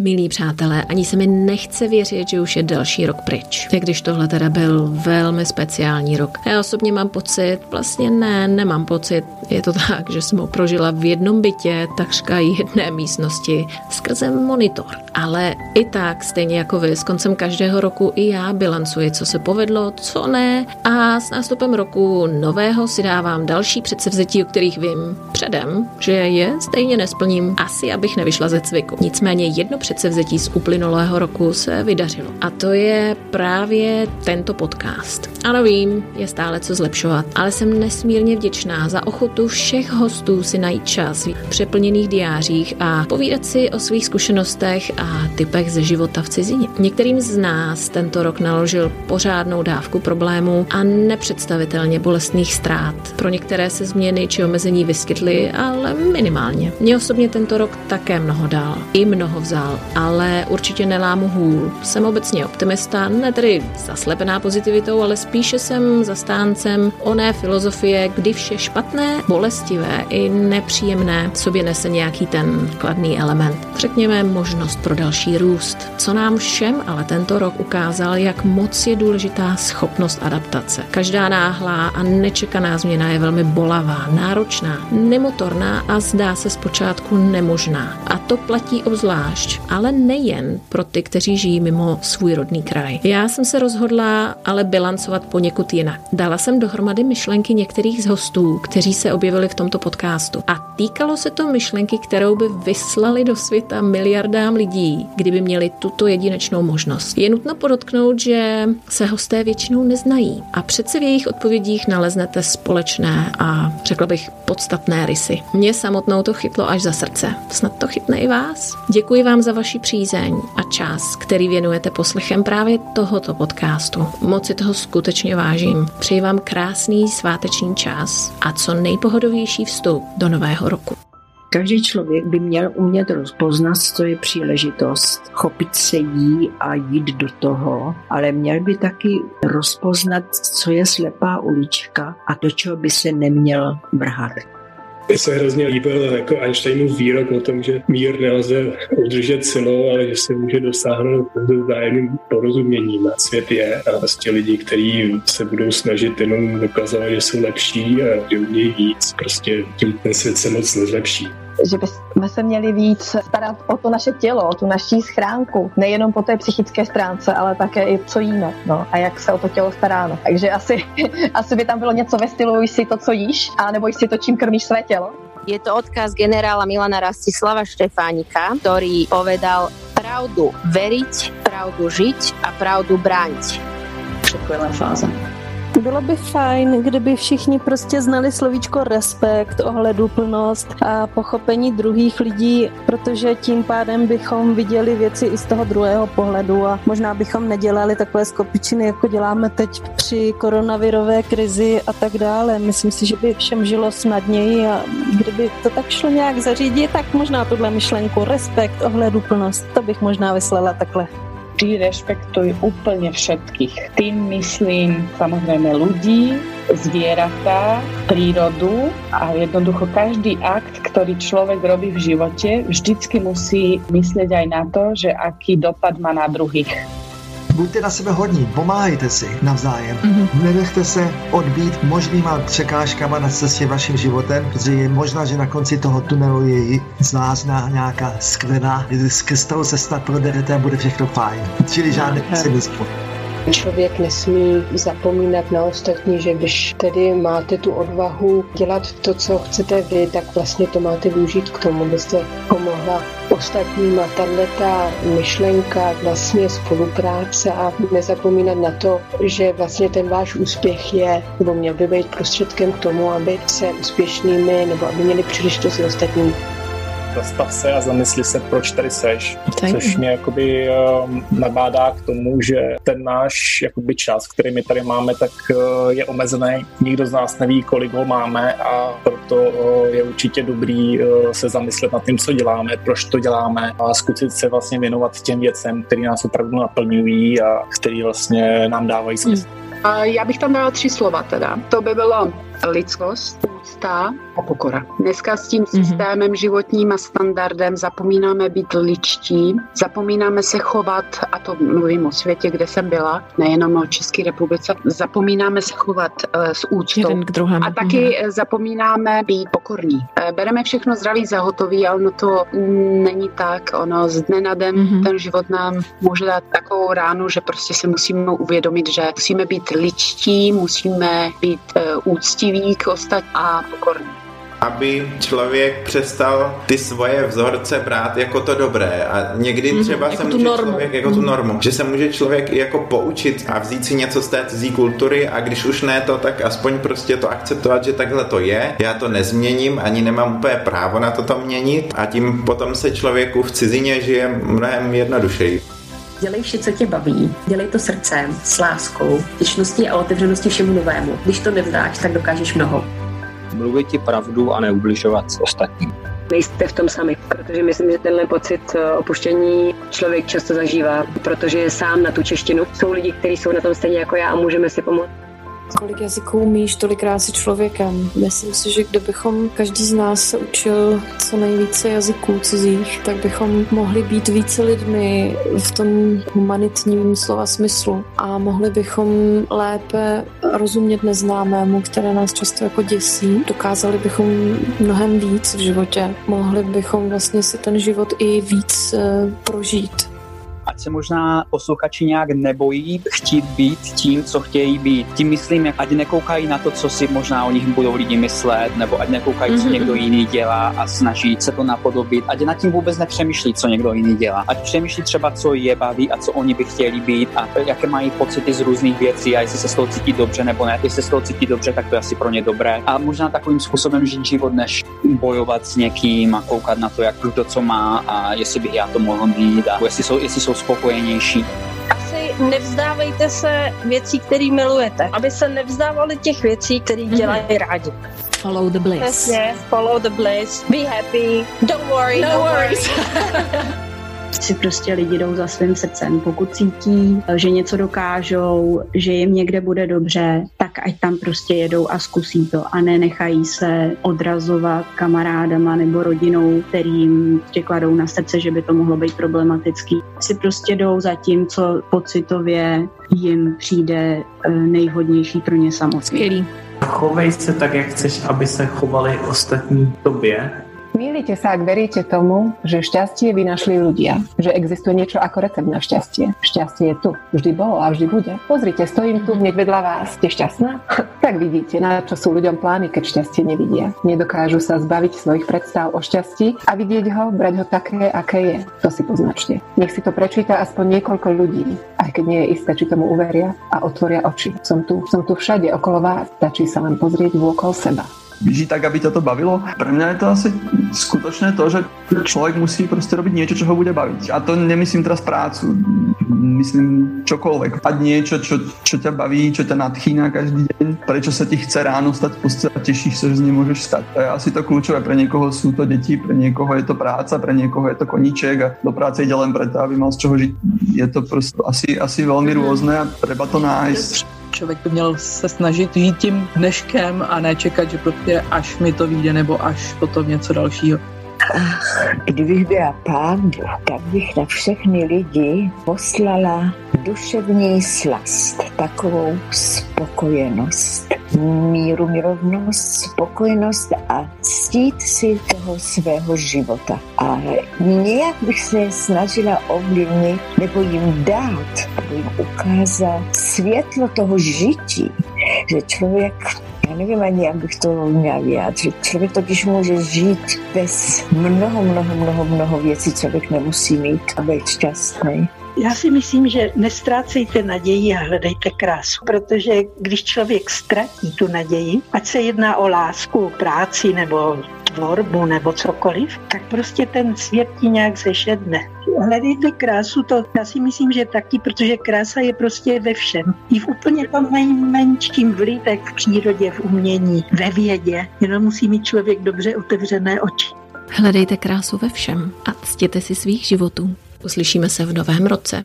Milí přátelé, ani se mi nechce věřit, že už je další rok pryč. I když tohle teda byl velmi speciální rok. Já osobně mám pocit, vlastně ne, nemám pocit, je to tak, že jsem ho prožila v jednom bytě, takřka jedné místnosti, skrze monitor. Ale i tak, stejně jako vy, s koncem každého roku i já bilancuji, co se povedlo, co ne a s nástupem roku nového si dávám další předsevzetí, o kterých vím předem, že je stejně nesplním, asi abych nevyšla ze cviku. Nicméně jedno předsevzetí z uplynulého roku se vydařilo. A to je právě tento podcast. Ano, vím, je stále co zlepšovat, ale jsem nesmírně vděčná za ochotu všech hostů si najít čas v přeplněných diářích a povídat si o svých zkušenostech a typech ze života v cizině. Některým z nás tento rok naložil pořádnou dávku problémů a nepředstavitelně bolestných ztrát. Pro některé se změny či omezení vyskytly, ale minimálně. Mě osobně tento rok také mnoho dal, i mnoho vzal ale určitě nelámu hůl. Jsem obecně optimista, ne tedy zaslepená pozitivitou, ale spíše jsem zastáncem oné filozofie, kdy vše špatné, bolestivé i nepříjemné sobě nese nějaký ten kladný element. Řekněme možnost pro další růst. Co nám všem ale tento rok ukázal, jak moc je důležitá schopnost adaptace. Každá náhlá a nečekaná změna je velmi bolavá, náročná, nemotorná a zdá se zpočátku nemožná. A to platí obzvlášť ale nejen pro ty, kteří žijí mimo svůj rodný kraj. Já jsem se rozhodla ale bilancovat poněkud jinak. Dala jsem dohromady myšlenky některých z hostů, kteří se objevili v tomto podcastu. A týkalo se to myšlenky, kterou by vyslali do světa miliardám lidí, kdyby měli tuto jedinečnou možnost. Je nutno podotknout, že se hosté většinou neznají a přece v jejich odpovědích naleznete společné a řekla bych podstatné rysy. Mě samotnou to chytlo až za srdce. Snad to chytne i vás. Děkuji vám za vaši přízeň a čas, který věnujete poslechem právě tohoto podcastu. Moc si toho skutečně vážím. Přeji vám krásný sváteční čas a co nejpohodovější vstup do nového roku. Každý člověk by měl umět rozpoznat, co je příležitost, chopit se jí a jít do toho, ale měl by taky rozpoznat, co je slepá ulička a do čeho by se neměl vrhat. Mně se hrozně líbil jako Einsteinův výrok o tom, že mír nelze udržet silou, ale že se může dosáhnout pouze vzájemným porozuměním. A svět je a vlastně lidi, kteří se budou snažit jenom dokazovat, že jsou lepší a že umějí víc, prostě tím ten svět se moc nezlepší že bychom se měli víc starat o to naše tělo, o tu naší schránku, nejenom po té psychické stránce, ale také i co jíme no, a jak se o to tělo staráme. Takže asi, asi by tam bylo něco ve stylu si to, co jíš, a nebo si to, čím krmíš své tělo. Je to odkaz generála Milana Rastislava Štefánika, ktorý povedal pravdu veriť, pravdu žiť a pravdu brániť. Všetko je len fáza. Bylo by fajn, kdyby všichni prostě znali slovíčko respekt, ohleduplnost a pochopení druhých lidí, protože tím pádem bychom viděli věci i z toho druhého pohledu a možná bychom nedělali takové skopičiny, jako děláme teď při koronavirové krizi a tak dále. Myslím si, že by všem žilo snadněji a kdyby to tak šlo nějak zařídit, tak možná tuhle myšlenku respekt, ohleduplnost, to bych možná vyslala takhle vždy rešpektuj úplne všetkých. Tým myslím samozrejme ľudí, zvieratá, prírodu a jednoducho každý akt, ktorý človek robí v živote, vždycky musí myslieť aj na to, že aký dopad má na druhých buďte na sebe hodní, pomáhejte si navzájem. Mm-hmm. Nenechte se odbít možnýma překážkama na cestě vaším životem, protože je možná, že na konci toho tunelu je zlázná nějaká skvrna, z kterou se snad proderete a bude všechno fajn. Čili žádné pesimismus. Člověk nesmí zapomínat na ostatní, že když tedy máte tu odvahu dělat to, co chcete vy, tak vlastně to máte využít k tomu, abyste pomohla ostatním a tato myšlenka vlastně spolupráce a nezapomínat na to, že vlastně ten váš úspěch je, nebo měl by být prostředkem k tomu, aby se úspěšnými nebo aby měli příležitost ostatní zastav se a zamysli se, proč tady seš. Tak. Což mě jakoby uh, nabádá k tomu, že ten náš jakoby čas, který my tady máme, tak uh, je omezený. Nikdo z nás neví, kolik ho máme a proto uh, je určitě dobrý uh, se zamyslet nad tím, co děláme, proč to děláme a zkusit se vlastně věnovat těm věcem, které nás opravdu naplňují a které vlastně nám dávají smysl. Hmm. Já bych tam dala tři slova teda. To by bylo lidskost, úcta a pokora. Dneska s tím mhm. systémem, mm-hmm. životním a standardem zapomínáme být ličtí, zapomínáme se chovat, a to mluvím o světě, kde jsem byla, nejenom o České republice, zapomínáme se chovat uh, s úctou. Jeden k druhému. A taky mm-hmm. zapomínáme být pokorní. Uh, bereme všechno zdraví za hotový, ale no to není tak. Ono z dne na den mm-hmm. ten život nám může dát takovou ránu, že prostě se musíme uvědomit, že musíme být ličtí, musíme být uh, úctiví k ostatním a pokorní aby člověk přestal ty svoje vzorce brát jako to dobré a někdy mhm, třeba mm, se může normu. člověk jako tu mhm. normu, že se může člověk i jako poučit a vzít si něco z té cizí kultury a když už ne to, tak aspoň prostě to akceptovat, že takhle to je, já to nezměním, ani nemám úplně právo na toto měnit a tím potom se člověku v cizině žije mnohem jednodušeji. Dělej vše, co tě baví. Dělej to srdcem, s láskou, vděčností a otevřeností všemu novému. Když to nevzdáš, tak dokážeš mnoho. Mluvit ti pravdu a neubližovat ostatním. Nejste v tom sami, protože myslím, že tenhle pocit eh, opuštění člověk často zažívá, protože je sám na tu češtinu. Jsou lidi, kteří jsou na tom stejně jako já a můžeme si pomoct. Kolik jazyků umíš, tolikrát si člověkem. Myslím si, že kdybychom každý z nás se učil co nejvíce jazyků cizích, tak bychom mohli být více lidmi v tom humanitním slova smyslu a mohli bychom lépe rozumět neznámému, které nás často jako děsí. Dokázali bychom mnohem víc v životě. Mohli bychom vlastně si ten život i víc eh, prožít ať se možná posluchači nějak nebojí chtít být tím, co chtějí být. Tím myslím, ať nekoukají na to, co si možná o nich budou lidi myslet, nebo ať nekoukají, mm-hmm. co mhm. někdo jiný dělá a snaží se to napodobit. Ať nad tím vůbec nepřemýšlí, co někdo jiný dělá. Ať přemýšlí třeba, co je baví a co oni by chtěli být a jaké mají pocity z různých věcí a jestli se z toho cítí dobře nebo ne. Jestli se z toho cítí dobře, tak to je asi pro ně dobré. A možná takovým způsobem žít život, než bojovat s někým a koukat na to, jak kdo co má a jestli bych já to mohl mít a jestli jsou, jestli jsou spokojenější. Asi nevzdávejte se věcí, které milujete, aby se nevzdávali těch věcí, které mm-hmm. dělají rádi. Follow the bliss. Přesně, follow the bliss, be happy, don't worry, no, no worries. si prostě lidi jdou za svým srdcem. Pokud cítí, že něco dokážou, že jim někde bude dobře, tak ať tam prostě jedou a zkusí to a nenechají se odrazovat kamarádama nebo rodinou, kterým tě kladou na srdce, že by to mohlo být problematický. Si prostě jdou za tím, co pocitově jim přijde eh, nejvhodnější pro ně samotné. Skvělý. Chovej se tak, jak chceš, aby se chovali ostatní tobě Mýlite sa, ak veríte tomu, že šťastie vynašli ľudia, že existuje niečo ako recept na šťastie. Šťastie je tu, vždy bolo a vždy bude. Pozrite, stojím tu hneď vedľa vás. Ste šťastná? tak vidíte, na čo sú ľuďom plány, keď šťastie nevidia. Nedokážu sa zbaviť svojich predstav o šťastí a vidieť ho, brať ho také, aké je. To si poznačte. Nech si to prečíta aspoň niekoľko ľudí, aj keď nie je isté, či tomu uveria a otvoria oči. Som tu, som tu všade okolo vás, stačí sa len pozrieť vôkol seba žiť tak, aby ťa to bavilo. Pre mňa je to asi skutočné to, že človek musí proste robiť niečo, čo ho bude baviť. A to nemyslím teraz prácu, myslím čokoľvek. A niečo, čo, čo ťa baví, čo ťa nadchýna každý deň, prečo sa ti chce ráno stať v posteli a tešíš sa, že z nej môžeš stať. To je asi to kľúčové. Pre niekoho sú to deti, pre niekoho je to práca, pre niekoho je to koníček a do práce ide len preto, aby mal z čoho žiť. Je to proste asi, asi veľmi rôzne a treba to nájsť člověk by měl se snažit žít tím dneškem a ne čekat, že prostě až mi to vyjde nebo až potom něco dalšího. Kdybych byla pán, tak bych na všechny lidi poslala duševní slast, takovou spokojenost, míru, mirovnost, spokojenost a ctít si toho svého života. A nějak bych se snažila ovlivnit nebo jim dát, nebo jim ukázat světlo toho žití, že člověk já nevím ani, jak bych to měla vyjádřit. Člověk totiž může žít bez mnoho, mnoho, mnoho, mnoho věcí, člověk nemusí mít a být šťastný. Já si myslím, že nestrácejte naději a hledejte krásu, protože když člověk ztratí tu naději, ať se jedná o lásku, práci nebo tvorbu nebo cokoliv, tak prostě ten svět ti nějak zešedne. Hledejte krásu, to já si myslím, že taky, protože krása je prostě ve všem. I v úplně tom nejmenším vlivek v přírodě, v umění, ve vědě. Jenom musí mít člověk dobře otevřené oči. Hledejte krásu ve všem a ctěte si svých životů. Uslyšíme se v novém roce.